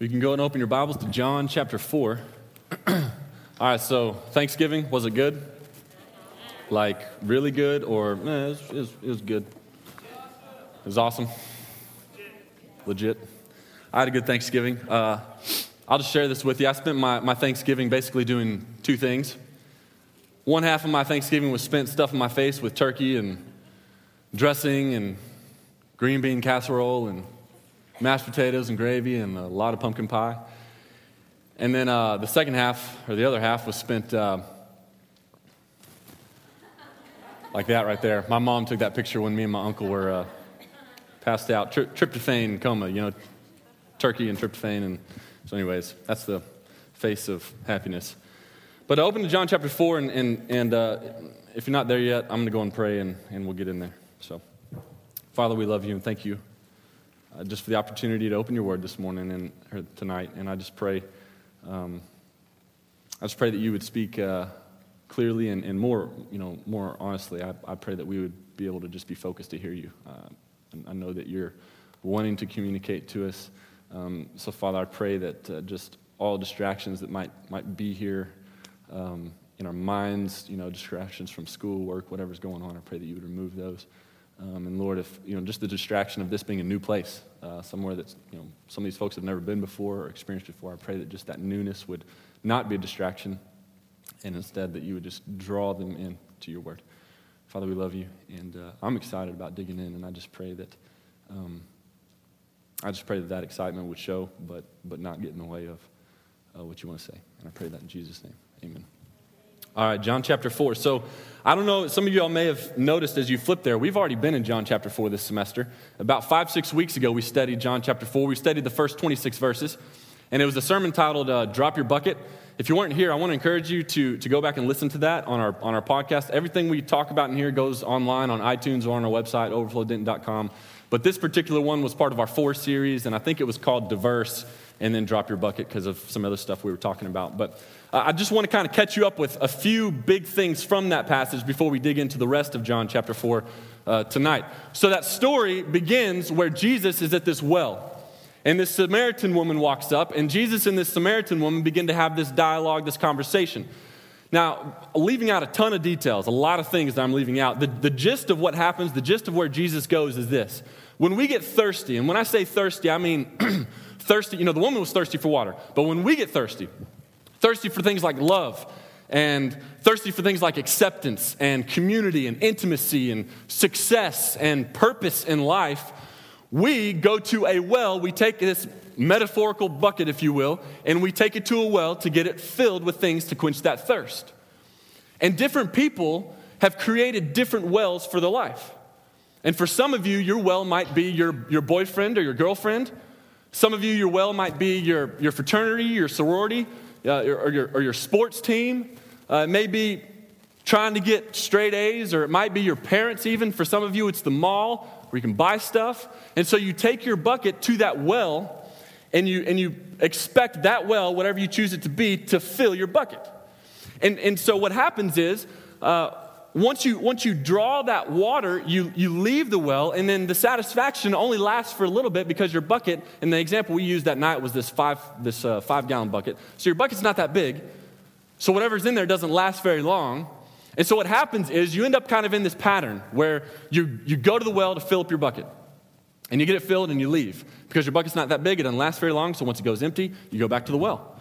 You can go and open your Bibles to John chapter 4. All right, so Thanksgiving, was it good? Like, really good, or eh, it, was, it, was, it was good? It was awesome? Legit? I had a good Thanksgiving. Uh, I'll just share this with you. I spent my, my Thanksgiving basically doing two things. One half of my Thanksgiving was spent stuffing my face with turkey and dressing and green bean casserole and mashed potatoes and gravy and a lot of pumpkin pie. And then uh, the second half, or the other half, was spent uh, like that right there. My mom took that picture when me and my uncle were uh, passed out. Tri- tryptophan coma, you know, turkey and tryptophan. And so, anyways, that's the face of happiness. But I open to John chapter 4, and, and, and uh, if you're not there yet, I'm going to go and pray, and, and we'll get in there. So, Father, we love you and thank you uh, just for the opportunity to open your word this morning and or tonight. And I just pray, um, I just pray that you would speak uh, clearly and, and more, you know, more honestly. I, I pray that we would be able to just be focused to hear you. Uh, I know that you're wanting to communicate to us. Um, so, Father, I pray that uh, just all distractions that might might be here. Um, in our minds, you know, distractions from school, work, whatever's going on, I pray that you would remove those. Um, and Lord, if, you know, just the distraction of this being a new place, uh, somewhere that, you know, some of these folks have never been before or experienced before, I pray that just that newness would not be a distraction and instead that you would just draw them in to your word. Father, we love you, and uh, I'm excited about digging in, and I just pray that, um, I just pray that that excitement would show, but, but not get in the way of uh, what you want to say. And I pray that in Jesus' name. Amen. All right, John chapter 4. So I don't know, some of you all may have noticed as you flip there, we've already been in John chapter 4 this semester. About five, six weeks ago, we studied John chapter 4. We studied the first 26 verses, and it was a sermon titled uh, Drop Your Bucket. If you weren't here, I want to encourage you to, to go back and listen to that on our, on our podcast. Everything we talk about in here goes online on iTunes or on our website, overflowdenton.com. But this particular one was part of our four series, and I think it was called Diverse and then Drop Your Bucket because of some other stuff we were talking about. But I just want to kind of catch you up with a few big things from that passage before we dig into the rest of John chapter 4 uh, tonight. So, that story begins where Jesus is at this well. And this Samaritan woman walks up, and Jesus and this Samaritan woman begin to have this dialogue, this conversation. Now, leaving out a ton of details, a lot of things that I'm leaving out, the, the gist of what happens, the gist of where Jesus goes is this. When we get thirsty, and when I say thirsty, I mean thirsty, you know, the woman was thirsty for water, but when we get thirsty, thirsty for things like love and thirsty for things like acceptance and community and intimacy and success and purpose in life, we go to a well. We take this metaphorical bucket, if you will, and we take it to a well to get it filled with things to quench that thirst. And different people have created different wells for their life. And for some of you, your well might be your, your boyfriend or your girlfriend. Some of you, your well might be your, your fraternity, your sorority uh, or, your, or your sports team. Uh, it may be trying to get straight A's, or it might be your parents, even. For some of you, it's the mall where you can buy stuff. And so you take your bucket to that well, and you, and you expect that well, whatever you choose it to be, to fill your bucket. And, and so what happens is, uh, once you, once you draw that water, you, you leave the well, and then the satisfaction only lasts for a little bit because your bucket, in the example we used that night was this five, this, uh, five gallon bucket. So your bucket's not that big. So whatever's in there doesn't last very long. And so what happens is you end up kind of in this pattern where you, you go to the well to fill up your bucket. And you get it filled and you leave because your bucket's not that big, it doesn't last very long. So once it goes empty, you go back to the well.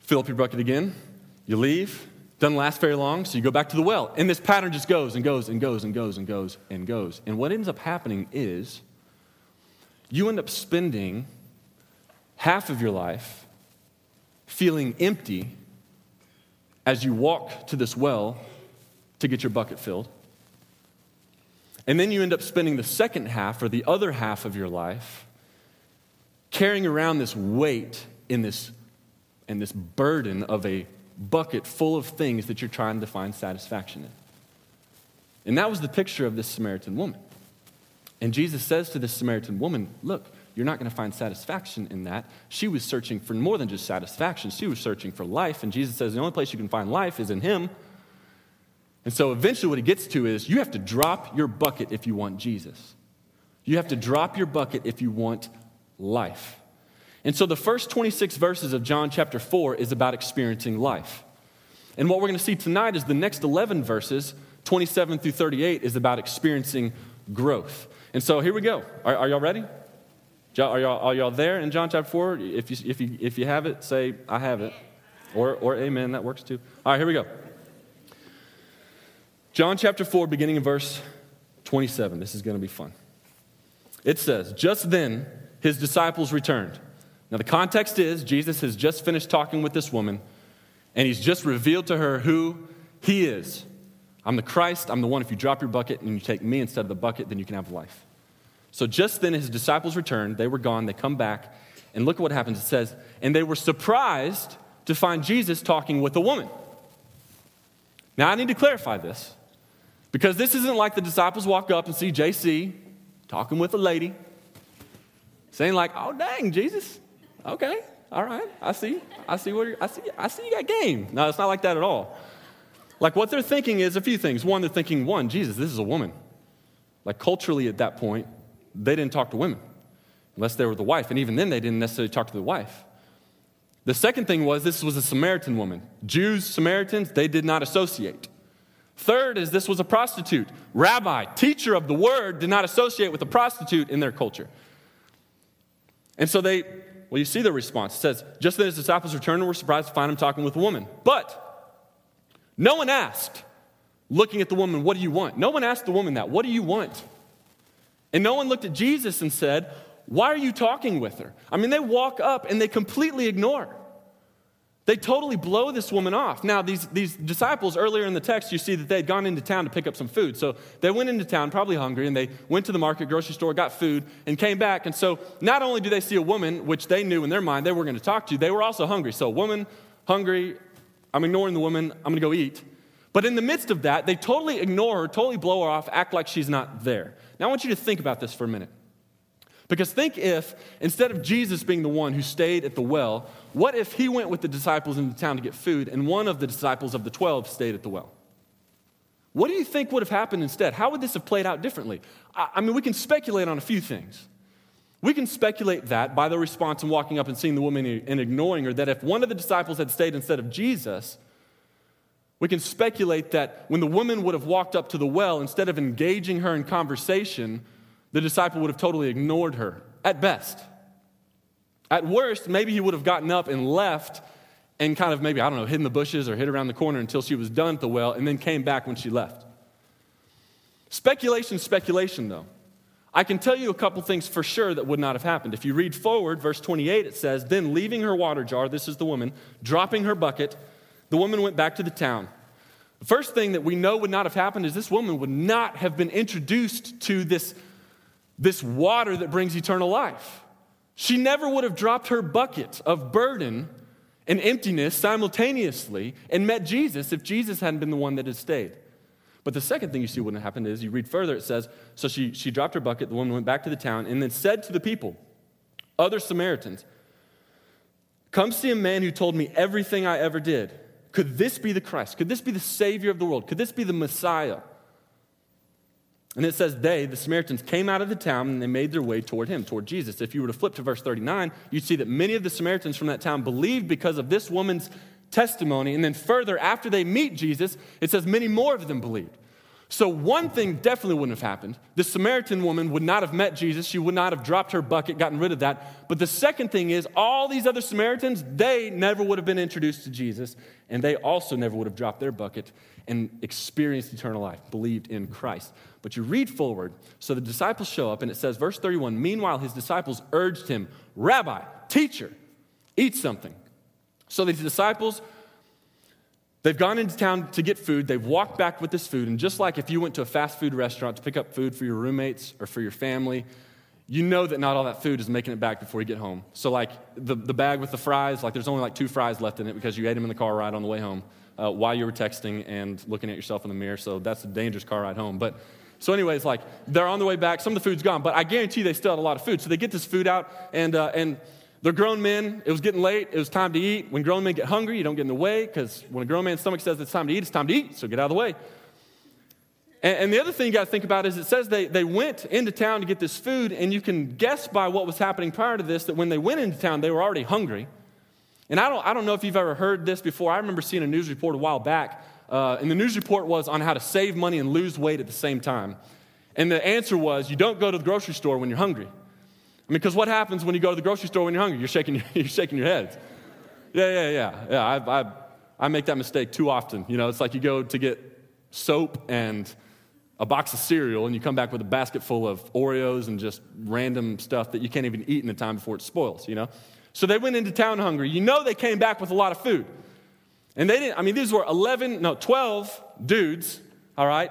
Fill up your bucket again, you leave, doesn't last very long, so you go back to the well. And this pattern just goes and goes and goes and goes and goes and goes. And what ends up happening is you end up spending half of your life feeling empty as you walk to this well to get your bucket filled. And then you end up spending the second half or the other half of your life carrying around this weight in this and this burden of a bucket full of things that you're trying to find satisfaction in. And that was the picture of this Samaritan woman. And Jesus says to this Samaritan woman, Look, you're not going to find satisfaction in that. She was searching for more than just satisfaction, she was searching for life. And Jesus says, The only place you can find life is in Him. And so eventually, what he gets to is you have to drop your bucket if you want Jesus. You have to drop your bucket if you want life. And so the first 26 verses of John chapter 4 is about experiencing life. And what we're going to see tonight is the next 11 verses, 27 through 38, is about experiencing growth. And so here we go. Are, are y'all ready? Are y'all, are y'all there in John chapter 4? If you, if, you, if you have it, say, I have it. Or, or amen, that works too. All right, here we go. John chapter 4, beginning in verse 27. This is going to be fun. It says, Just then his disciples returned. Now, the context is Jesus has just finished talking with this woman, and he's just revealed to her who he is. I'm the Christ. I'm the one. If you drop your bucket and you take me instead of the bucket, then you can have life. So just then his disciples returned. They were gone. They come back. And look at what happens. It says, And they were surprised to find Jesus talking with a woman. Now, I need to clarify this because this isn't like the disciples walk up and see JC talking with a lady, saying, like, oh, dang, Jesus. Okay, all right, I see. I see what I see. I see you got game. No, it's not like that at all. Like what they're thinking is a few things. One, they're thinking, one, Jesus, this is a woman. Like culturally at that point, they didn't talk to women unless they were the wife. And even then, they didn't necessarily talk to the wife. The second thing was this was a Samaritan woman. Jews, Samaritans, they did not associate. Third is this was a prostitute. Rabbi, teacher of the word, did not associate with a prostitute in their culture. And so they, well, you see the response. It says, just then his disciples returned and were surprised to find him talking with a woman. But no one asked, looking at the woman, what do you want? No one asked the woman that. What do you want? And no one looked at Jesus and said, Why are you talking with her? I mean, they walk up and they completely ignore. They totally blow this woman off. Now, these, these disciples, earlier in the text, you see that they had gone into town to pick up some food. So they went into town, probably hungry, and they went to the market, grocery store, got food, and came back. And so not only do they see a woman, which they knew in their mind they were going to talk to, they were also hungry. So, woman, hungry, I'm ignoring the woman, I'm going to go eat. But in the midst of that, they totally ignore her, totally blow her off, act like she's not there. Now, I want you to think about this for a minute. Because think if, instead of Jesus being the one who stayed at the well, what if he went with the disciples into town to get food and one of the disciples of the 12 stayed at the well? What do you think would have happened instead? How would this have played out differently? I, mean, we can speculate on a few things. We can speculate that by the response and walking up and seeing the woman and ignoring her, that if one of the disciples had stayed instead of Jesus, we can speculate that when the woman would have walked up to the well, instead of engaging her in conversation, the disciple would have totally ignored her, at best. At worst, maybe he would have gotten up and left and kind of maybe, I don't know, hid in the bushes or hid around the corner until she was done at the well and then came back when she left. Speculation, speculation, though. I can tell you a couple things for sure that would not have happened. If you read forward, verse 28, it says, Then leaving her water jar, this is the woman, dropping her bucket, the woman went back to the town. The first thing that we know would not have happened is this woman would not have been introduced to this, this water that brings eternal life. She never would have dropped her bucket of burden and emptiness simultaneously and met Jesus if Jesus hadn't been the one that had stayed. But the second thing you see wouldn't have happened is you read further, it says, So she, she dropped her bucket, the woman went back to the town, and then said to the people, other Samaritans, Come see a man who told me everything I ever did. Could this be the Christ? Could this be the Savior of the world? Could this be the Messiah? And it says, they, the Samaritans, came out of the town and they made their way toward him, toward Jesus. If you were to flip to verse 39, you'd see that many of the Samaritans from that town believed because of this woman's testimony. And then further, after they meet Jesus, it says many more of them believed. So, one thing definitely wouldn't have happened. The Samaritan woman would not have met Jesus. She would not have dropped her bucket, gotten rid of that. But the second thing is, all these other Samaritans, they never would have been introduced to Jesus, and they also never would have dropped their bucket and experienced eternal life, believed in Christ. But you read forward, so the disciples show up, and it says, verse 31 Meanwhile, his disciples urged him, Rabbi, teacher, eat something. So the disciples They've gone into town to get food. They've walked back with this food. And just like if you went to a fast food restaurant to pick up food for your roommates or for your family, you know that not all that food is making it back before you get home. So, like the, the bag with the fries, like there's only like two fries left in it because you ate them in the car ride on the way home uh, while you were texting and looking at yourself in the mirror. So, that's a dangerous car ride home. But so, anyways, like they're on the way back. Some of the food's gone, but I guarantee they still had a lot of food. So, they get this food out and, uh, and they're grown men. It was getting late. It was time to eat. When grown men get hungry, you don't get in the way because when a grown man's stomach says it's time to eat, it's time to eat. So get out of the way. And, and the other thing you got to think about is it says they, they went into town to get this food, and you can guess by what was happening prior to this that when they went into town, they were already hungry. And I don't, I don't know if you've ever heard this before. I remember seeing a news report a while back, uh, and the news report was on how to save money and lose weight at the same time. And the answer was you don't go to the grocery store when you're hungry. I mean, because what happens when you go to the grocery store when you're hungry? You're shaking your, you're shaking your head. Yeah, yeah, yeah. Yeah, I, I, I make that mistake too often. You know, it's like you go to get soap and a box of cereal, and you come back with a basket full of Oreos and just random stuff that you can't even eat in the time before it spoils, you know? So they went into town hungry. You know they came back with a lot of food. And they didn't, I mean, these were 11, no, 12 dudes, all right,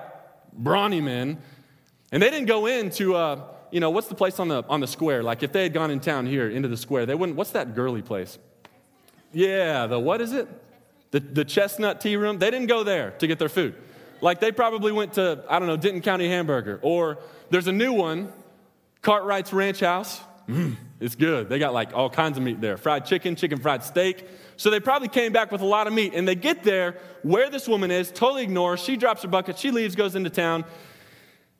brawny men. And they didn't go into, uh, you know, what's the place on the, on the square? Like if they had gone in town here into the square, they wouldn't, what's that girly place? Yeah, the what is it? The, the chestnut tea room. They didn't go there to get their food. Like they probably went to, I don't know, Denton County Hamburger. Or there's a new one, Cartwright's Ranch House. Mm, it's good. They got like all kinds of meat there fried chicken, chicken fried steak. So they probably came back with a lot of meat. And they get there where this woman is, totally ignore. She drops her bucket, she leaves, goes into town.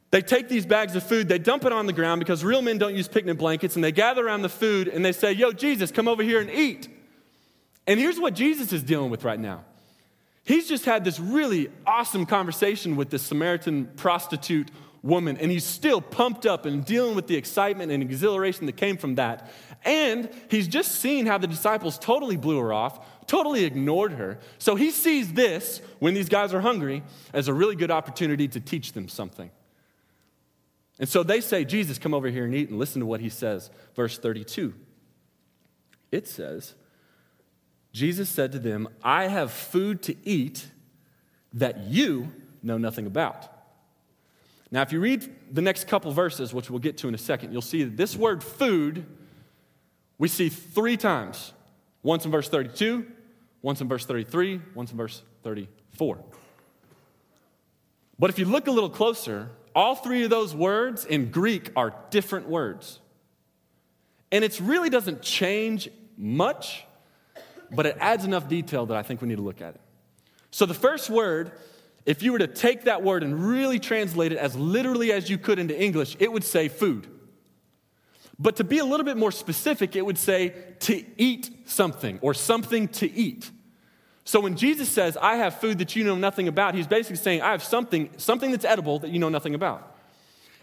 They take these bags of food, they dump it on the ground because real men don't use picnic blankets, and they gather around the food and they say, Yo, Jesus, come over here and eat. And here's what Jesus is dealing with right now. He's just had this really awesome conversation with this Samaritan prostitute woman, and he's still pumped up and dealing with the excitement and exhilaration that came from that. And he's just seen how the disciples totally blew her off, totally ignored her. So he sees this, when these guys are hungry, as a really good opportunity to teach them something. And so they say, Jesus, come over here and eat, and listen to what he says. Verse 32. It says, Jesus said to them, I have food to eat that you know nothing about. Now, if you read the next couple verses, which we'll get to in a second, you'll see that this word food we see three times once in verse 32, once in verse 33, once in verse 34. But if you look a little closer, all three of those words in Greek are different words. And it really doesn't change much but it adds enough detail that I think we need to look at it. So, the first word, if you were to take that word and really translate it as literally as you could into English, it would say food. But to be a little bit more specific, it would say to eat something or something to eat. So when Jesus says, I have food that you know nothing about, he's basically saying, I have something, something that's edible that you know nothing about.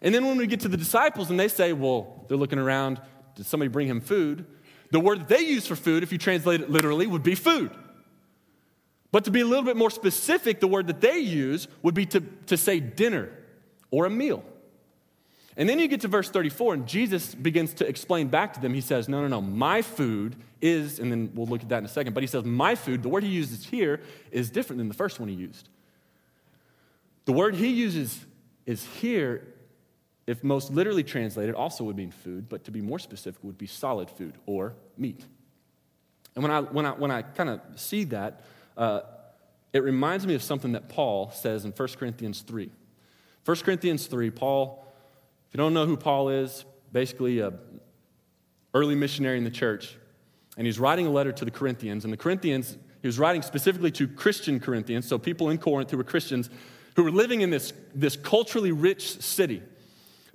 And then when we get to the disciples and they say, Well, they're looking around, did somebody bring him food? The word that they use for food, if you translate it literally, would be food. But to be a little bit more specific, the word that they use would be to, to say dinner or a meal. And then you get to verse 34, and Jesus begins to explain back to them. He says, No, no, no, my food is, and then we'll look at that in a second, but he says, My food, the word he uses here is different than the first one he used. The word he uses is here if most literally translated, also would mean food, but to be more specific, would be solid food or meat. And when I, when I, when I kind of see that, uh, it reminds me of something that Paul says in 1 Corinthians 3. 1 Corinthians 3, Paul, if you don't know who Paul is, basically a early missionary in the church, and he's writing a letter to the Corinthians. And the Corinthians, he was writing specifically to Christian Corinthians, so people in Corinth who were Christians, who were living in this, this culturally rich city.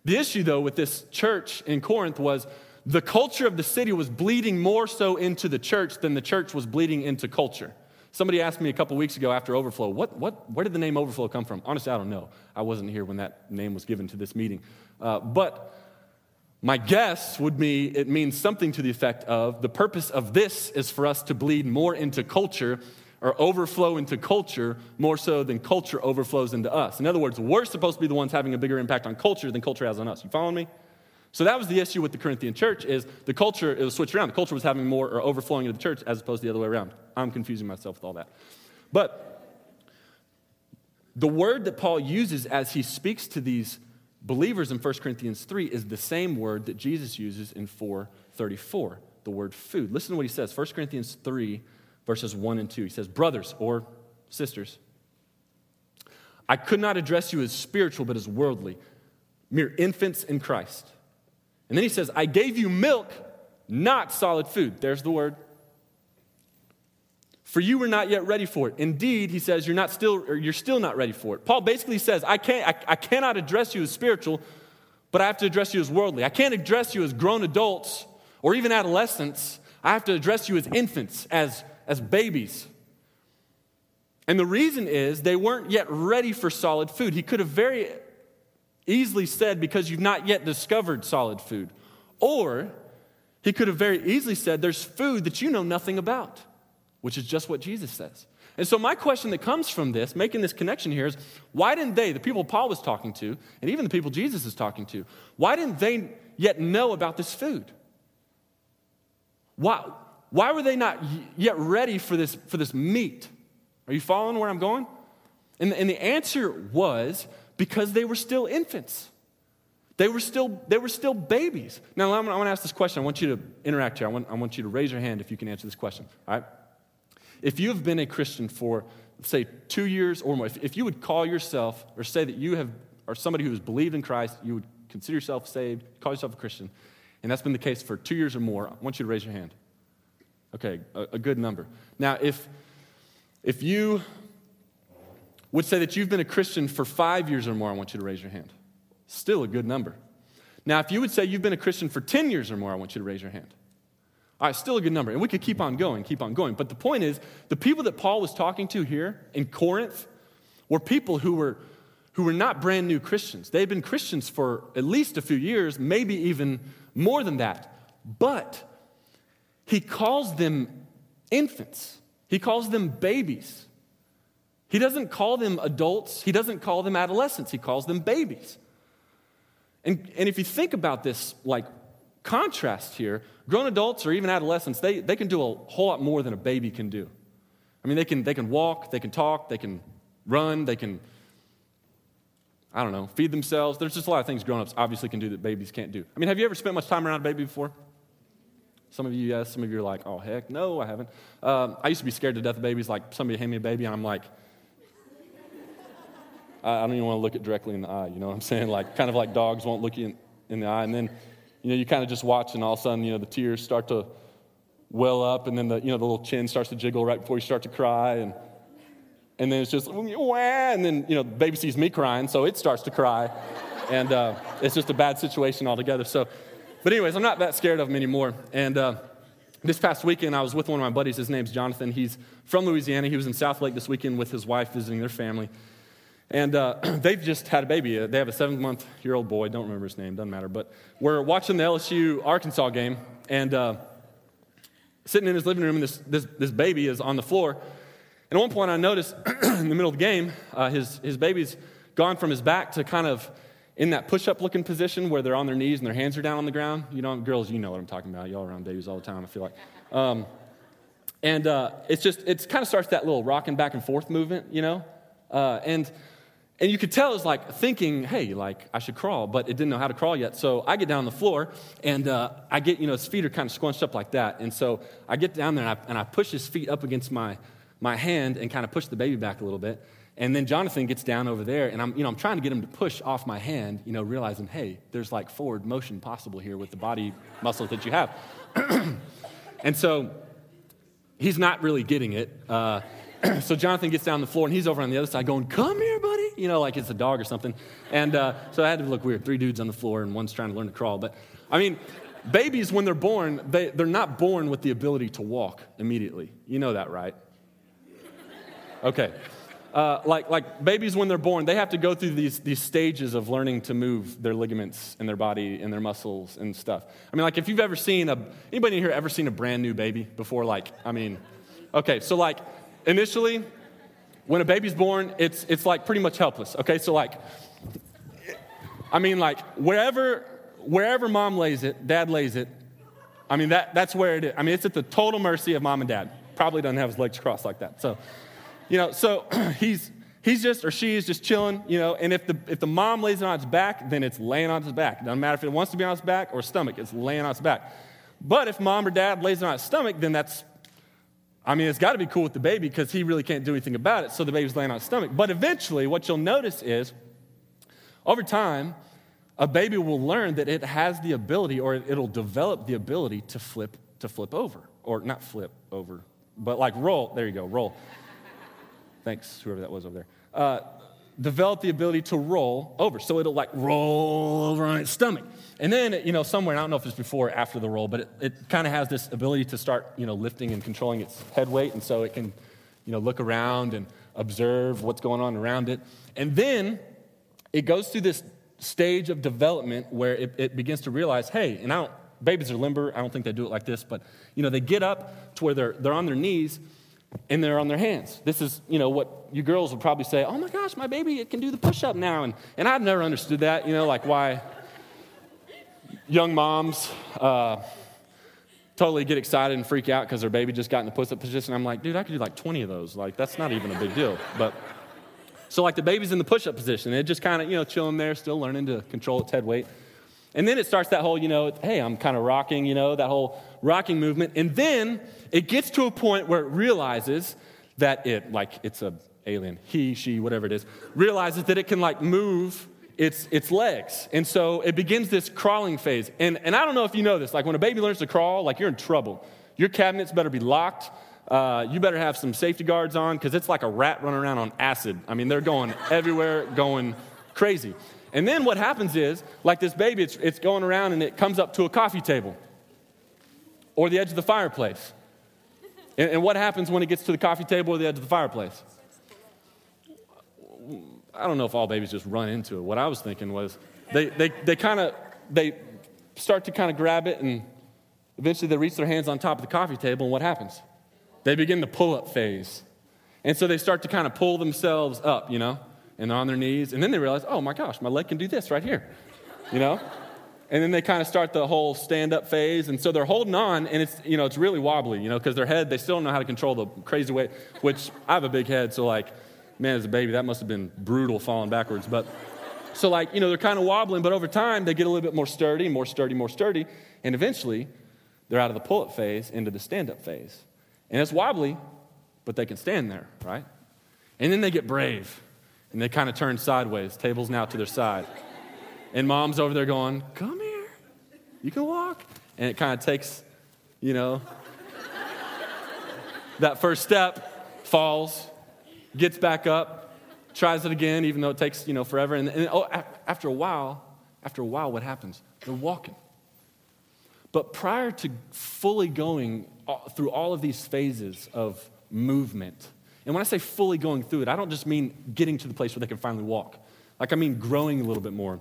The issue, though, with this church in Corinth was the culture of the city was bleeding more so into the church than the church was bleeding into culture. Somebody asked me a couple weeks ago after Overflow, what, what, where did the name Overflow come from? Honestly, I don't know. I wasn't here when that name was given to this meeting. Uh, but my guess would be it means something to the effect of the purpose of this is for us to bleed more into culture or overflow into culture more so than culture overflows into us. In other words, we're supposed to be the ones having a bigger impact on culture than culture has on us. You following me? So that was the issue with the Corinthian church is the culture, it was switched around. The culture was having more or overflowing into the church as opposed to the other way around. I'm confusing myself with all that. But the word that Paul uses as he speaks to these believers in 1 Corinthians 3 is the same word that Jesus uses in 434, the word food. Listen to what he says, 1 Corinthians 3, verses 1 and 2. He says, Brothers or sisters, I could not address you as spiritual, but as worldly, mere infants in Christ. And then he says, I gave you milk, not solid food. There's the word. For you were not yet ready for it. Indeed, he says, you're, not still, you're still not ready for it. Paul basically says, I, can't, I, I cannot address you as spiritual, but I have to address you as worldly. I can't address you as grown adults or even adolescents. I have to address you as infants, as, as babies. And the reason is they weren't yet ready for solid food. He could have very easily said, because you've not yet discovered solid food. Or he could have very easily said, there's food that you know nothing about which is just what Jesus says. And so, my question that comes from this, making this connection here, is why didn't they, the people Paul was talking to, and even the people Jesus is talking to, why didn't they yet know about this food? Why, why were they not yet ready for this, for this meat? Are you following where I'm going? And, and the answer was because they were still infants. They were still, they were still babies. Now, I want to ask this question. I want you to interact here. I want, I want you to raise your hand if you can answer this question. All right? If you have been a Christian for, say, two years or more, if, if you would call yourself or say that you have, or somebody who has believed in Christ, you would consider yourself saved, call yourself a Christian, and that's been the case for two years or more, I want you to raise your hand. Okay, a, a good number. Now, if, if you would say that you've been a Christian for five years or more, I want you to raise your hand. Still a good number. Now, if you would say you've been a Christian for 10 years or more, I want you to raise your hand. All right, still a good number. And we could keep on going, keep on going. But the point is, the people that Paul was talking to here in Corinth were people who were, who were not brand new Christians. They had been Christians for at least a few years, maybe even more than that. But he calls them infants, he calls them babies. He doesn't call them adults, he doesn't call them adolescents, he calls them babies. And, and if you think about this, like contrast here, grown adults or even adolescents, they, they can do a whole lot more than a baby can do. I mean, they can, they can walk, they can talk, they can run, they can, I don't know, feed themselves. There's just a lot of things grown ups obviously can do that babies can't do. I mean, have you ever spent much time around a baby before? Some of you, yes. Some of you are like, oh, heck, no, I haven't. Um, I used to be scared to death of babies. Like, somebody hand me a baby, and I'm like, I don't even want to look it directly in the eye. You know what I'm saying? Like, kind of like dogs won't look you in, in the eye. And then you know, you kind of just watch, and all of a sudden, you know, the tears start to well up, and then the, you know, the little chin starts to jiggle right before you start to cry, and, and then it's just, and then, you know, the baby sees me crying, so it starts to cry, and uh, it's just a bad situation altogether. So, but anyways, I'm not that scared of them anymore, and uh, this past weekend, I was with one of my buddies. His name's Jonathan. He's from Louisiana. He was in Southlake this weekend with his wife visiting their family. And uh, they've just had a baby. Uh, they have a seven month year old boy. Don't remember his name, doesn't matter. But we're watching the LSU Arkansas game, and uh, sitting in his living room, and this, this, this, baby is on the floor. And at one point, I noticed in the middle of the game, uh, his, his baby's gone from his back to kind of in that push up looking position where they're on their knees and their hands are down on the ground. You know, girls, you know what I'm talking about. Y'all around babies all the time, I feel like. Um, and uh, it's just, it kind of starts that little rocking back and forth movement, you know? Uh, and and you could tell it's like thinking, hey, like I should crawl, but it didn't know how to crawl yet. So I get down on the floor and uh, I get, you know, his feet are kind of squunched up like that. And so I get down there and I, and I push his feet up against my, my hand and kind of push the baby back a little bit. And then Jonathan gets down over there and I'm, you know, I'm trying to get him to push off my hand, you know, realizing, hey, there's like forward motion possible here with the body muscles that you have. and so he's not really getting it. Uh, so Jonathan gets down on the floor and he's over on the other side going, Come here, buddy. You know, like it's a dog or something. And uh, so I had to look weird. Three dudes on the floor and one's trying to learn to crawl. But I mean, babies, when they're born, they, they're not born with the ability to walk immediately. You know that, right? Okay. Uh, like, like babies when they're born, they have to go through these, these stages of learning to move their ligaments in their body and their muscles and stuff. I mean, like if you've ever seen a, anybody here ever seen a brand new baby before? Like, I mean, okay, so like initially, when a baby's born, it's, it's like pretty much helpless, okay? So, like, I mean, like, wherever, wherever mom lays it, dad lays it, I mean, that, that's where it is. I mean, it's at the total mercy of mom and dad. Probably doesn't have his legs crossed like that. So, you know, so he's, he's just, or she is just chilling, you know, and if the, if the mom lays it on its back, then it's laying on its back. Doesn't matter if it wants to be on its back or stomach, it's laying on its back. But if mom or dad lays it on its stomach, then that's I mean, it's got to be cool with the baby because he really can't do anything about it, so the baby's laying on his stomach. But eventually, what you'll notice is over time, a baby will learn that it has the ability or it'll develop the ability to flip to flip over or not flip over but like roll. There you go, roll. Thanks, whoever that was over there. Uh, develop the ability to roll over. So it'll like roll over on its stomach. And then, you know, somewhere, I don't know if it's before or after the roll, but it, it kind of has this ability to start, you know, lifting and controlling its head weight. And so it can, you know, look around and observe what's going on around it. And then it goes through this stage of development where it, it begins to realize, hey, and I don't, babies are limber. I don't think they do it like this, but, you know, they get up to where they're, they're on their knees and they're on their hands. This is, you know, what you girls would probably say, oh my gosh, my baby it can do the push up now. And, and I've never understood that, you know, like why young moms uh, totally get excited and freak out because their baby just got in the push up position. I'm like, dude, I could do like 20 of those. Like, that's not even a big deal. But so, like, the baby's in the push up position, it just kind of, you know, chilling there, still learning to control its head weight. And then it starts that whole, you know, hey, I'm kind of rocking, you know, that whole rocking movement. And then it gets to a point where it realizes that it, like, it's a alien, he, she, whatever it is, realizes that it can, like, move its, its legs. And so it begins this crawling phase. And, and I don't know if you know this, like, when a baby learns to crawl, like, you're in trouble. Your cabinets better be locked. Uh, you better have some safety guards on because it's like a rat running around on acid. I mean, they're going everywhere, going crazy. And then what happens is, like this baby, it's, it's going around and it comes up to a coffee table or the edge of the fireplace. And, and what happens when it gets to the coffee table or the edge of the fireplace? I don't know if all babies just run into it. What I was thinking was they, they, they kind of, they start to kind of grab it and eventually they reach their hands on top of the coffee table and what happens? They begin the pull-up phase. And so they start to kind of pull themselves up, you know? And they're on their knees, and then they realize, oh my gosh, my leg can do this right here, you know? And then they kind of start the whole stand up phase, and so they're holding on, and it's, you know, it's really wobbly, you know, because their head, they still don't know how to control the crazy weight, which I have a big head, so like, man, as a baby, that must have been brutal falling backwards. But so, like, you know, they're kind of wobbling, but over time, they get a little bit more sturdy, more sturdy, more sturdy, and eventually, they're out of the pull up phase into the stand up phase. And it's wobbly, but they can stand there, right? And then they get brave. And they kind of turn sideways, tables now to their side. And mom's over there going, Come here, you can walk. And it kind of takes, you know, that first step, falls, gets back up, tries it again, even though it takes, you know, forever. And, and oh, after a while, after a while, what happens? They're walking. But prior to fully going uh, through all of these phases of movement, and when I say fully going through it, I don't just mean getting to the place where they can finally walk. Like, I mean growing a little bit more,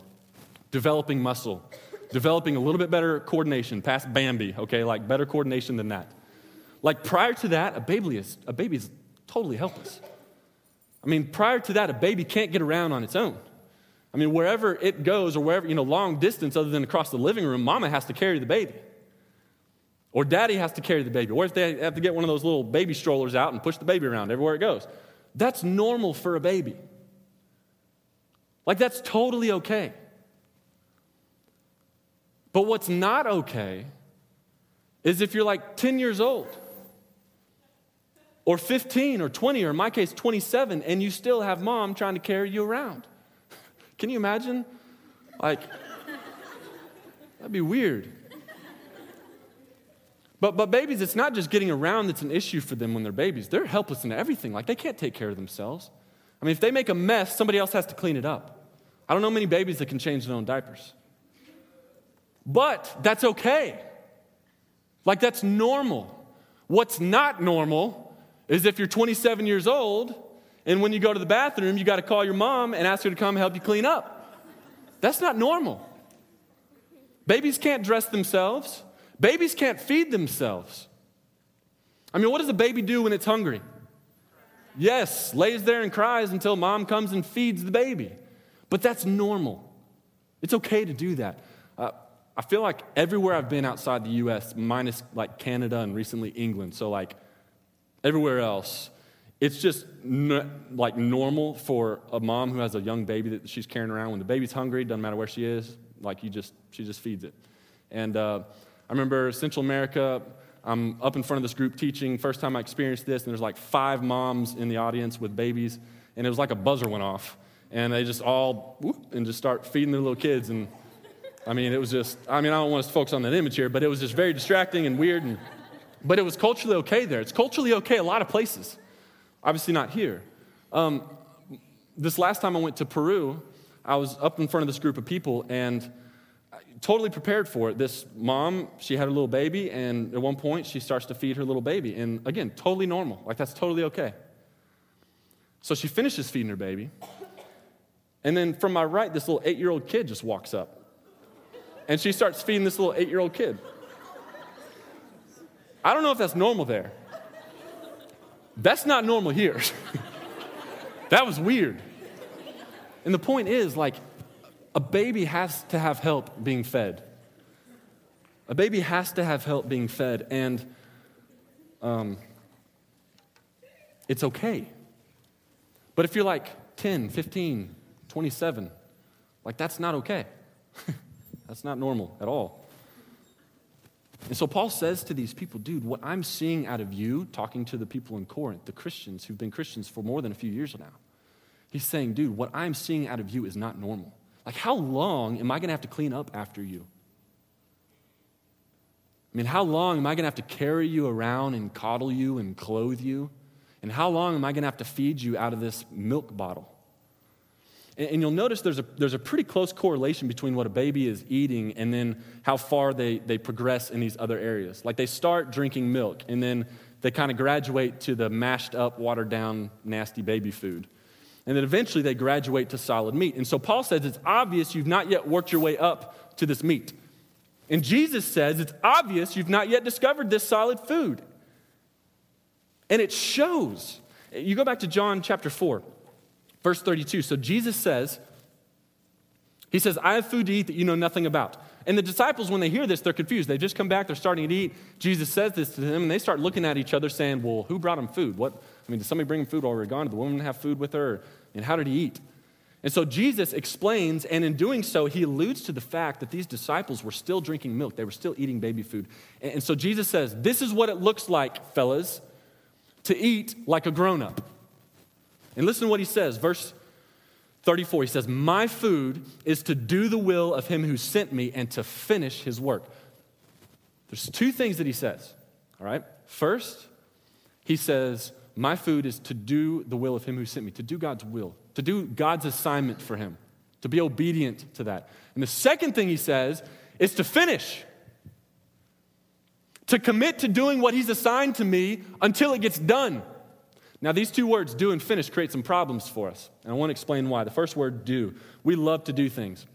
developing muscle, developing a little bit better coordination, past Bambi, okay? Like, better coordination than that. Like, prior to that, a baby is, a baby is totally helpless. I mean, prior to that, a baby can't get around on its own. I mean, wherever it goes or wherever, you know, long distance other than across the living room, mama has to carry the baby. Or daddy has to carry the baby. Or if they have to get one of those little baby strollers out and push the baby around everywhere it goes. That's normal for a baby. Like, that's totally okay. But what's not okay is if you're like 10 years old, or 15, or 20, or in my case, 27, and you still have mom trying to carry you around. Can you imagine? Like, that'd be weird. But, but babies, it's not just getting around that's an issue for them when they're babies. They're helpless in everything. Like, they can't take care of themselves. I mean, if they make a mess, somebody else has to clean it up. I don't know many babies that can change their own diapers. But that's okay. Like, that's normal. What's not normal is if you're 27 years old and when you go to the bathroom, you got to call your mom and ask her to come help you clean up. That's not normal. Babies can't dress themselves. Babies can't feed themselves. I mean, what does a baby do when it's hungry? Yes, lays there and cries until mom comes and feeds the baby. But that's normal. It's okay to do that. Uh, I feel like everywhere I've been outside the US, minus like Canada and recently England, so like everywhere else, it's just n- like normal for a mom who has a young baby that she's carrying around. When the baby's hungry, doesn't matter where she is, like you just, she just feeds it. And uh, I remember Central America, I'm up in front of this group teaching. First time I experienced this, and there's like five moms in the audience with babies, and it was like a buzzer went off. And they just all, whoop, and just start feeding their little kids. And I mean, it was just, I mean, I don't want to focus on that image here, but it was just very distracting and weird. And but it was culturally okay there. It's culturally okay a lot of places. Obviously, not here. Um, this last time I went to Peru, I was up in front of this group of people and totally prepared for it. This mom, she had a little baby, and at one point she starts to feed her little baby. And again, totally normal. Like, that's totally okay. So she finishes feeding her baby. And then from my right, this little eight year old kid just walks up. And she starts feeding this little eight year old kid. I don't know if that's normal there. That's not normal here. that was weird. And the point is, like, a baby has to have help being fed. A baby has to have help being fed, and um, it's okay. But if you're like 10, 15, 27, like, that's not okay. that's not normal at all. And so Paul says to these people, dude, what I'm seeing out of you, talking to the people in Corinth, the Christians who've been Christians for more than a few years now, he's saying, dude, what I'm seeing out of you is not normal. Like, how long am I going to have to clean up after you? I mean, how long am I going to have to carry you around and coddle you and clothe you? And how long am I going to have to feed you out of this milk bottle? And, and you'll notice there's a, there's a pretty close correlation between what a baby is eating and then how far they, they progress in these other areas. Like they start drinking milk and then they kind of graduate to the mashed up, watered down, nasty baby food. And then eventually they graduate to solid meat. And so Paul says it's obvious you've not yet worked your way up to this meat. And Jesus says it's obvious you've not yet discovered this solid food. And it shows. You go back to John chapter 4. Verse 32. So Jesus says, He says, I have food to eat that you know nothing about. And the disciples, when they hear this, they're confused. They just come back, they're starting to eat. Jesus says this to them, and they start looking at each other saying, Well, who brought him food? What? I mean, did somebody bring him food while we were gone? Did the woman have food with her? And how did he eat? And so Jesus explains, and in doing so, he alludes to the fact that these disciples were still drinking milk. They were still eating baby food. And so Jesus says, This is what it looks like, fellas, to eat like a grown up. And listen to what he says, verse 34. He says, My food is to do the will of him who sent me and to finish his work. There's two things that he says, all right? First, he says, My food is to do the will of him who sent me, to do God's will, to do God's assignment for him, to be obedient to that. And the second thing he says is to finish, to commit to doing what he's assigned to me until it gets done. Now, these two words, do and finish, create some problems for us. And I want to explain why. The first word, do. We love to do things.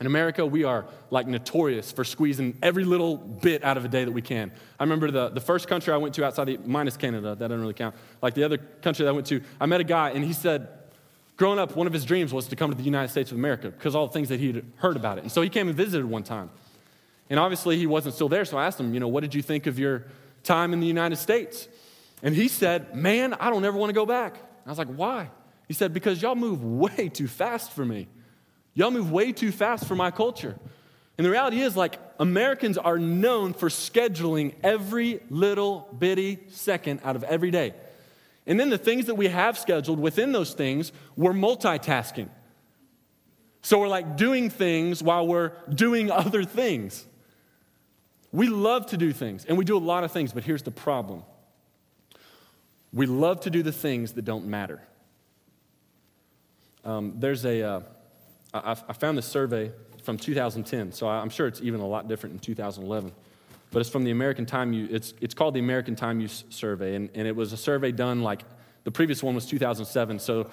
In America, we are like notorious for squeezing every little bit out of a day that we can. I remember the, the first country I went to outside the, minus Canada, that doesn't really count. Like the other country that I went to, I met a guy and he said, growing up, one of his dreams was to come to the United States of America because all the things that he'd heard about it. And so he came and visited one time. And obviously he wasn't still there, so I asked him, you know, what did you think of your time in the United States? And he said, Man, I don't ever want to go back. I was like, Why? He said, Because y'all move way too fast for me. Y'all move way too fast for my culture. And the reality is, like, Americans are known for scheduling every little bitty second out of every day. And then the things that we have scheduled within those things, we're multitasking. So we're like doing things while we're doing other things. We love to do things, and we do a lot of things, but here's the problem we love to do the things that don't matter. Um, there's a. Uh, I, I found this survey from 2010, so I'm sure it's even a lot different in 2011. But it's from the American Time Use, it's, it's called the American Time Use Survey, and, and it was a survey done like the previous one was 2007, so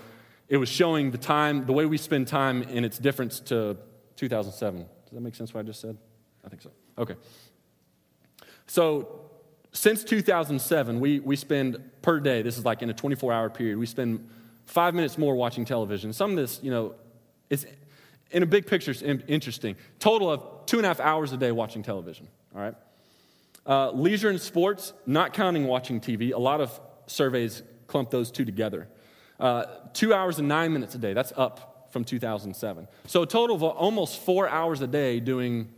it was showing the time, the way we spend time and its difference to 2007. Does that make sense what I just said? I think so. Okay. So since 2007, we, we spend per day, this is like in a 24 hour period, we spend five minutes more watching television. Some of this, you know, is in a big picture, it's interesting. Total of two and a half hours a day watching television, all right? Uh, leisure and sports, not counting watching TV. A lot of surveys clump those two together. Uh, two hours and nine minutes a day, that's up from 2007. So a total of almost four hours a day doing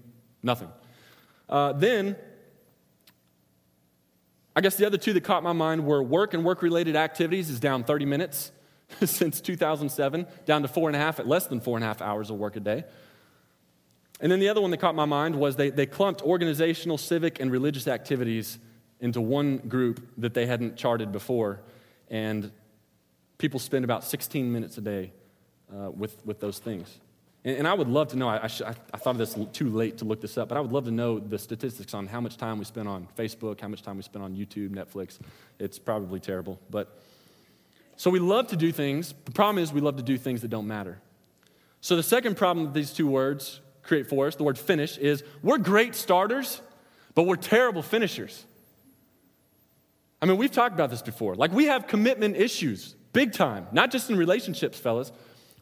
nothing. Uh, then I guess the other two that caught my mind were work and work related activities is down 30 minutes since 2007, down to four and a half at less than four and a half hours of work a day. And then the other one that caught my mind was they, they clumped organizational, civic, and religious activities into one group that they hadn't charted before, and people spend about 16 minutes a day uh, with, with those things. And, and I would love to know, I, I, sh- I thought of this too late to look this up, but I would love to know the statistics on how much time we spend on Facebook, how much time we spend on YouTube, Netflix. It's probably terrible. But so we love to do things. The problem is we love to do things that don't matter. So the second problem that these two words create for us, the word finish, is we're great starters, but we're terrible finishers. I mean, we've talked about this before. Like, we have commitment issues, big time, not just in relationships, fellas,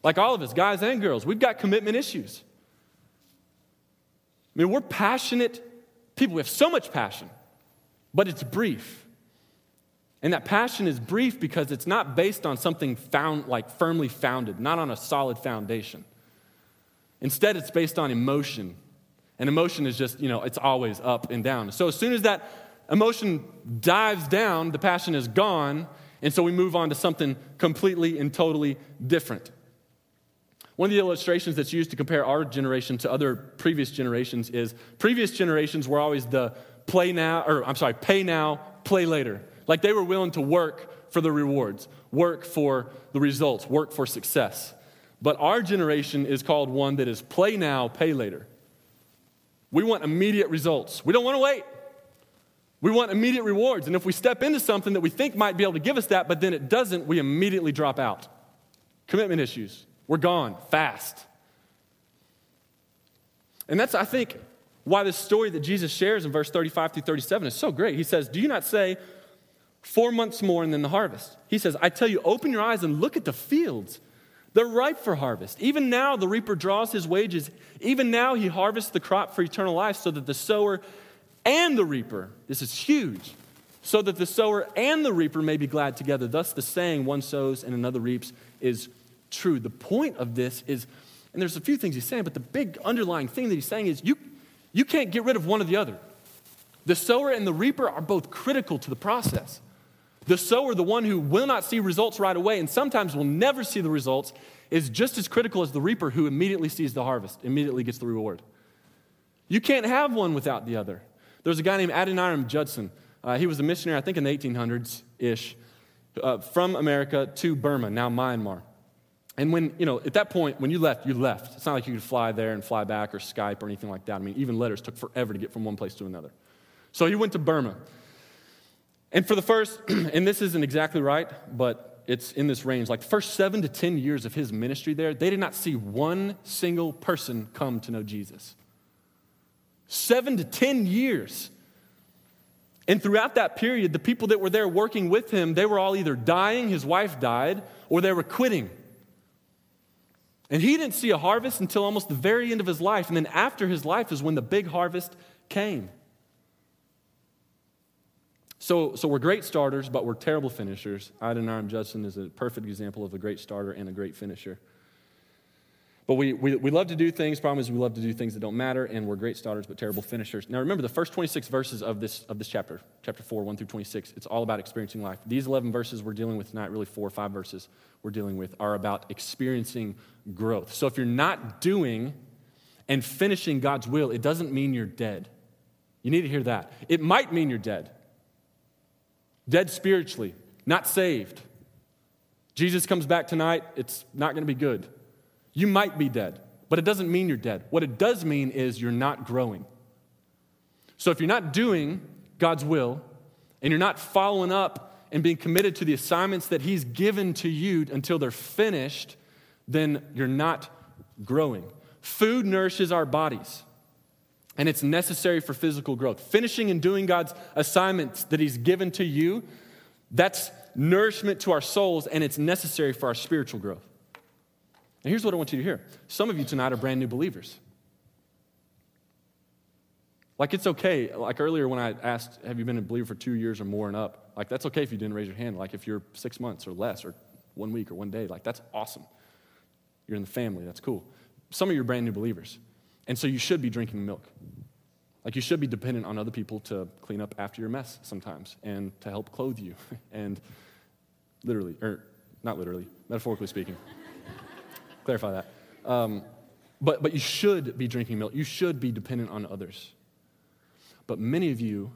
like all of us, guys and girls, we've got commitment issues. I mean, we're passionate people. We have so much passion, but it's brief. And that passion is brief because it's not based on something found, like firmly founded, not on a solid foundation. Instead, it's based on emotion. And emotion is just, you know, it's always up and down. So as soon as that emotion dives down, the passion is gone. And so we move on to something completely and totally different. One of the illustrations that's used to compare our generation to other previous generations is previous generations were always the play now, or I'm sorry, pay now, play later. Like they were willing to work for the rewards, work for the results, work for success. But our generation is called one that is play now, pay later. We want immediate results. We don't want to wait. We want immediate rewards. And if we step into something that we think might be able to give us that, but then it doesn't, we immediately drop out. Commitment issues. We're gone fast. And that's, I think, why this story that Jesus shares in verse 35 through 37 is so great. He says, Do you not say, four months more and then the harvest? He says, I tell you, open your eyes and look at the fields. They're ripe for harvest. Even now, the reaper draws his wages. Even now, he harvests the crop for eternal life so that the sower and the reaper, this is huge, so that the sower and the reaper may be glad together. Thus, the saying, one sows and another reaps, is true. The point of this is, and there's a few things he's saying, but the big underlying thing that he's saying is you, you can't get rid of one or the other. The sower and the reaper are both critical to the process. The sower, the one who will not see results right away and sometimes will never see the results, is just as critical as the reaper who immediately sees the harvest, immediately gets the reward. You can't have one without the other. There's a guy named Adoniram Judson. Uh, he was a missionary, I think, in the 1800s ish, uh, from America to Burma, now Myanmar. And when, you know, at that point, when you left, you left. It's not like you could fly there and fly back or Skype or anything like that. I mean, even letters took forever to get from one place to another. So he went to Burma. And for the first, and this isn't exactly right, but it's in this range, like the first seven to 10 years of his ministry there, they did not see one single person come to know Jesus. Seven to 10 years. And throughout that period, the people that were there working with him, they were all either dying, his wife died, or they were quitting. And he didn't see a harvest until almost the very end of his life. And then after his life is when the big harvest came. So, so we're great starters, but we're terrible finishers. Adoniram Judson is a perfect example of a great starter and a great finisher. But we, we, we love to do things. Problem is, we love to do things that don't matter, and we're great starters, but terrible finishers. Now, remember the first 26 verses of this, of this chapter, chapter 4, 1 through 26, it's all about experiencing life. These 11 verses we're dealing with tonight, really four or five verses we're dealing with, are about experiencing growth. So if you're not doing and finishing God's will, it doesn't mean you're dead. You need to hear that. It might mean you're dead. Dead spiritually, not saved. Jesus comes back tonight, it's not going to be good. You might be dead, but it doesn't mean you're dead. What it does mean is you're not growing. So if you're not doing God's will and you're not following up and being committed to the assignments that He's given to you until they're finished, then you're not growing. Food nourishes our bodies, and it's necessary for physical growth. Finishing and doing God's assignments that He's given to you, that's nourishment to our souls, and it's necessary for our spiritual growth. And here's what I want you to hear some of you tonight are brand new believers. Like, it's okay. Like earlier when I asked, Have you been a believer for two years or more and up? Like, that's okay if you didn't raise your hand. Like, if you're six months or less, or one week or one day, like, that's awesome. You're in the family, that's cool. Some of you are brand new believers. And so you should be drinking milk. Like, you should be dependent on other people to clean up after your mess sometimes and to help clothe you. and literally, or not literally, metaphorically speaking clarify that. Um, but, but you should be drinking milk. You should be dependent on others. But many of you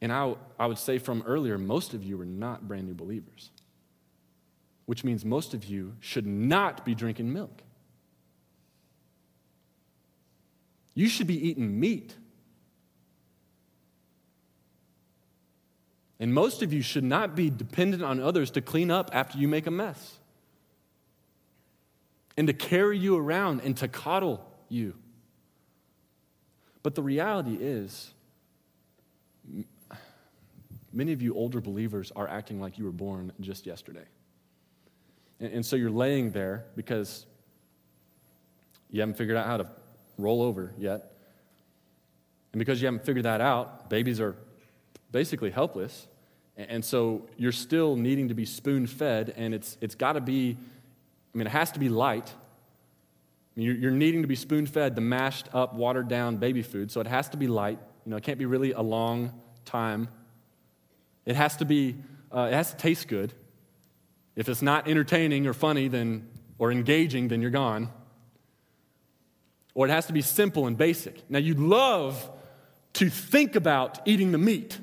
And I, I would say from earlier, most of you are not brand new believers, which means most of you should not be drinking milk. You should be eating meat. And most of you should not be dependent on others to clean up after you make a mess and to carry you around and to coddle you. But the reality is, many of you older believers are acting like you were born just yesterday. And, and so you're laying there because you haven't figured out how to roll over yet. And because you haven't figured that out, babies are basically helpless. And so you're still needing to be spoon fed, and it's, it's got to be, I mean, it has to be light. You're, you're needing to be spoon fed the mashed up, watered down baby food, so it has to be light. You know, it can't be really a long time. It has to be, uh, it has to taste good. If it's not entertaining or funny, then, or engaging, then you're gone. Or it has to be simple and basic. Now, you love to think about eating the meat.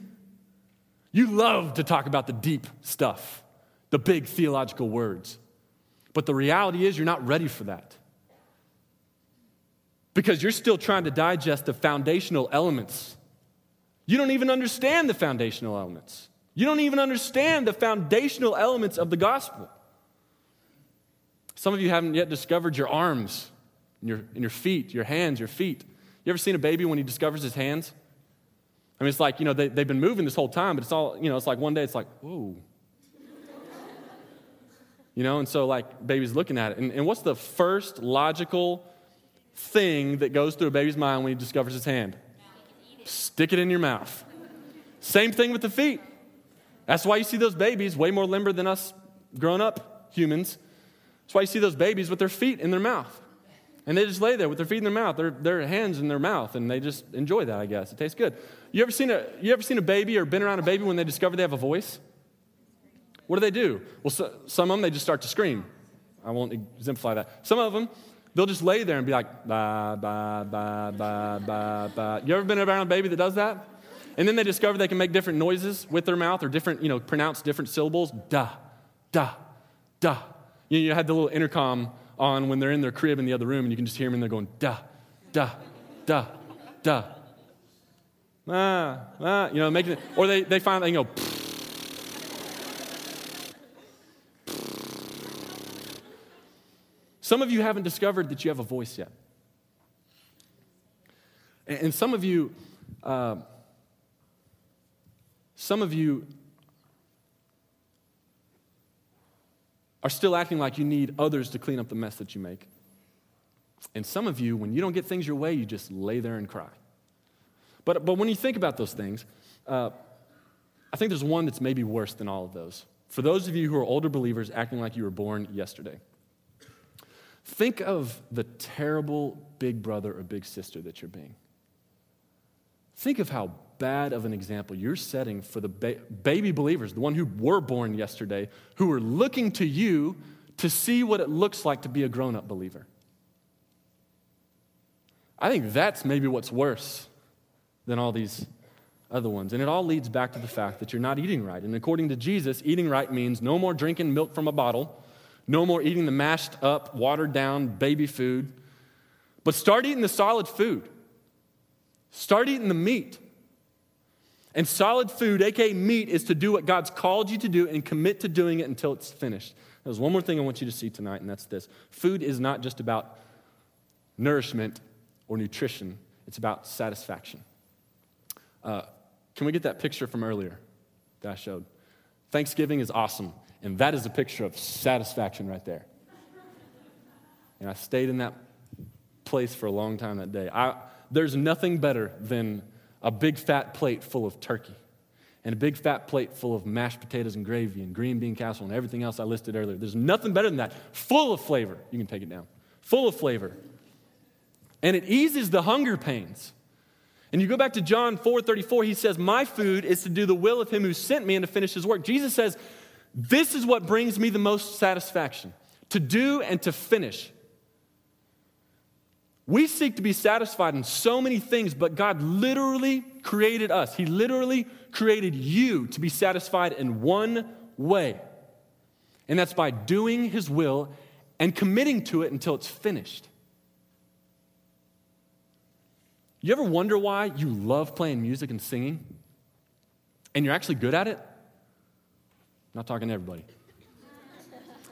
You love to talk about the deep stuff, the big theological words. But the reality is, you're not ready for that. Because you're still trying to digest the foundational elements. You don't even understand the foundational elements. You don't even understand the foundational elements of the gospel. Some of you haven't yet discovered your arms, and your, and your feet, your hands, your feet. You ever seen a baby when he discovers his hands? I mean, it's like, you know, they, they've been moving this whole time, but it's all, you know, it's like one day it's like, whoa. you know, and so like baby's looking at it. And, and what's the first logical thing that goes through a baby's mind when he discovers his hand? It. Stick it in your mouth. Same thing with the feet. That's why you see those babies way more limber than us grown up humans. That's why you see those babies with their feet in their mouth. And they just lay there with their feet in their mouth, their, their hands in their mouth, and they just enjoy that, I guess. It tastes good. You ever, seen a, you ever seen a baby or been around a baby when they discover they have a voice? What do they do? Well, so, some of them, they just start to scream. I won't exemplify that. Some of them, they'll just lay there and be like, ba, ba, ba, ba, ba, ba. You ever been around a baby that does that? And then they discover they can make different noises with their mouth or different, you know, pronounce different syllables. Da, da, da. You, know, you had the little intercom on when they're in their crib in the other room and you can just hear them and they're going, da, da, da, da. Ah, ah, you know, making it, or they, they find, they go, Some of you haven't discovered that you have a voice yet. And, some of you, uh, some of you are still acting like you need others to clean up the mess that you make. And some of you, when you don't get things your way, you just lay there and cry. But, but when you think about those things, uh, I think there's one that's maybe worse than all of those. For those of you who are older believers acting like you were born yesterday, think of the terrible big brother or big sister that you're being. Think of how bad of an example you're setting for the ba- baby believers, the one who were born yesterday, who are looking to you to see what it looks like to be a grown up believer. I think that's maybe what's worse than all these other ones. And it all leads back to the fact that you're not eating right. And according to Jesus, eating right means no more drinking milk from a bottle, no more eating the mashed up, watered down baby food, but start eating the solid food. Start eating the meat. And solid food, aka meat, is to do what God's called you to do and commit to doing it until it's finished. There's one more thing I want you to see tonight, and that's this food is not just about nourishment or nutrition, it's about satisfaction. Uh, can we get that picture from earlier that I showed? Thanksgiving is awesome, and that is a picture of satisfaction right there. And I stayed in that place for a long time that day. I, there's nothing better than a big fat plate full of turkey and a big fat plate full of mashed potatoes and gravy and green bean casserole and everything else I listed earlier. There's nothing better than that. Full of flavor. You can take it down. Full of flavor. And it eases the hunger pains. And you go back to John 4 34, he says, My food is to do the will of him who sent me and to finish his work. Jesus says, This is what brings me the most satisfaction to do and to finish. We seek to be satisfied in so many things, but God literally created us. He literally created you to be satisfied in one way, and that's by doing His will and committing to it until it's finished. You ever wonder why you love playing music and singing? And you're actually good at it? not talking to everybody.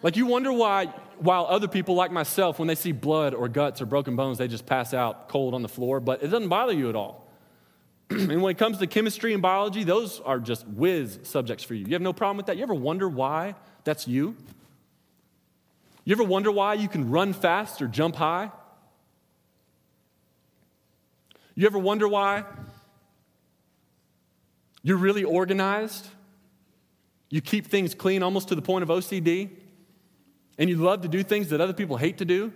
Like, you wonder why, while other people like myself, when they see blood or guts or broken bones, they just pass out cold on the floor, but it doesn't bother you at all. and when it comes to chemistry and biology, those are just whiz subjects for you. You have no problem with that? You ever wonder why that's you? You ever wonder why you can run fast or jump high? You ever wonder why you're really organized? You keep things clean almost to the point of OCD? And you love to do things that other people hate to do?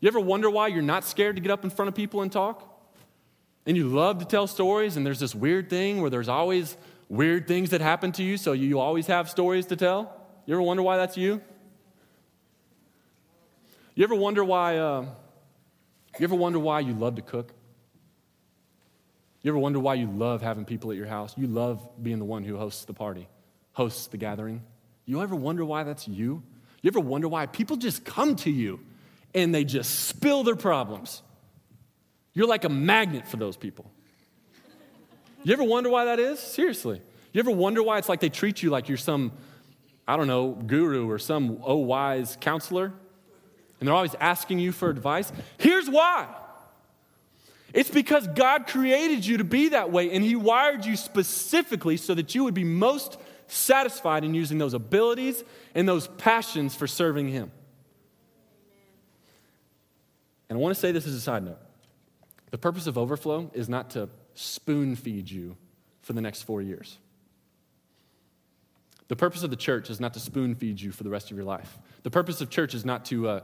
You ever wonder why you're not scared to get up in front of people and talk? And you love to tell stories, and there's this weird thing where there's always weird things that happen to you, so you always have stories to tell? You ever wonder why that's you? You ever wonder why? Uh, you ever wonder why you love to cook? You ever wonder why you love having people at your house? You love being the one who hosts the party, hosts the gathering. You ever wonder why that's you? You ever wonder why people just come to you and they just spill their problems? You're like a magnet for those people. You ever wonder why that is? Seriously. You ever wonder why it's like they treat you like you're some, I don't know, guru or some oh wise counselor? and they're always asking you for advice. Here's why it's because God created you to be that way, and He wired you specifically so that you would be most satisfied in using those abilities and those passions for serving Him. And I want to say this as a side note the purpose of overflow is not to spoon feed you for the next four years. The purpose of the church is not to spoon feed you for the rest of your life. The purpose of church is not to uh,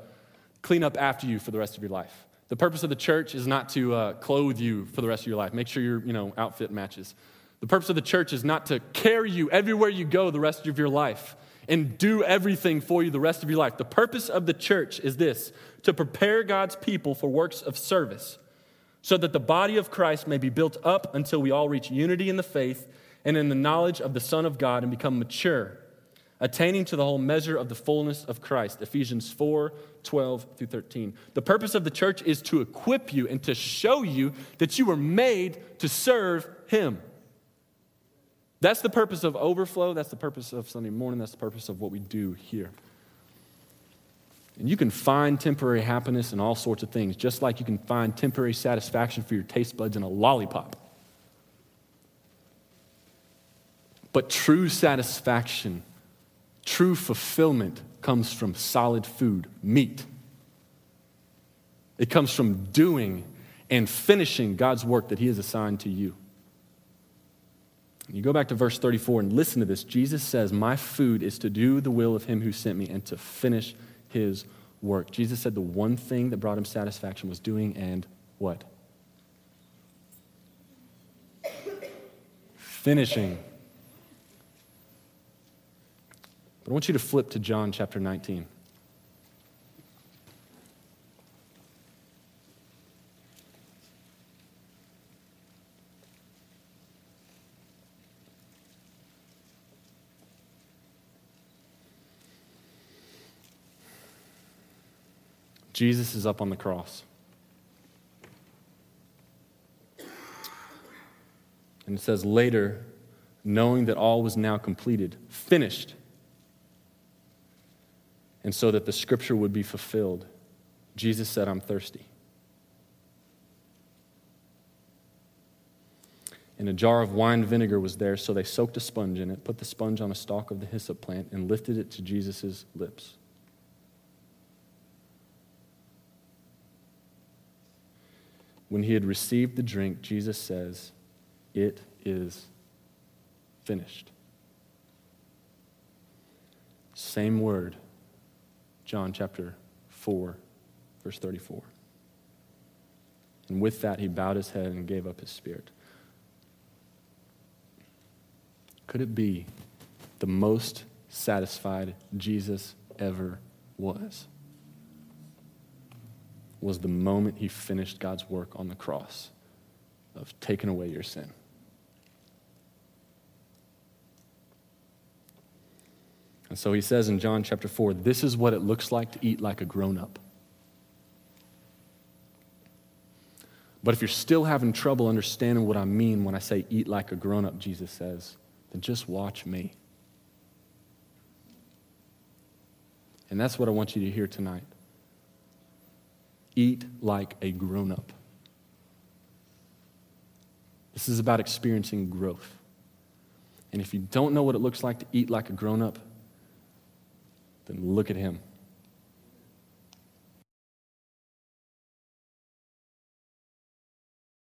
clean up after you for the rest of your life. The purpose of the church is not to uh, clothe you for the rest of your life. Make sure your you know, outfit matches. The purpose of the church is not to carry you everywhere you go the rest of your life and do everything for you the rest of your life. The purpose of the church is this to prepare God's people for works of service so that the body of Christ may be built up until we all reach unity in the faith and in the knowledge of the Son of God and become mature attaining to the whole measure of the fullness of Christ. Ephesians 4 12 through 13. The purpose of the church is to equip you and to show you that you were made to serve Him. That's the purpose of overflow. That's the purpose of Sunday morning. That's the purpose of what we do here. And you can find temporary happiness in all sorts of things, just like you can find temporary satisfaction for your taste buds in a lollipop. But true satisfaction True fulfillment comes from solid food, meat. It comes from doing and finishing God's work that He has assigned to you. You go back to verse 34 and listen to this. Jesus says, My food is to do the will of Him who sent me and to finish His work. Jesus said the one thing that brought Him satisfaction was doing and what? Finishing But I want you to flip to John chapter 19. Jesus is up on the cross. And it says, later, knowing that all was now completed, finished and so that the scripture would be fulfilled. Jesus said, I'm thirsty. And a jar of wine vinegar was there, so they soaked a sponge in it, put the sponge on a stalk of the hyssop plant, and lifted it to Jesus' lips. When he had received the drink, Jesus says, It is finished. Same word John chapter 4, verse 34. And with that, he bowed his head and gave up his spirit. Could it be the most satisfied Jesus ever was? was the moment he finished God's work on the cross of taking away your sin. And so he says in John chapter 4 this is what it looks like to eat like a grown up. But if you're still having trouble understanding what I mean when I say eat like a grown up, Jesus says, then just watch me. And that's what I want you to hear tonight. Eat like a grown up. This is about experiencing growth. And if you don't know what it looks like to eat like a grown up, then look at him.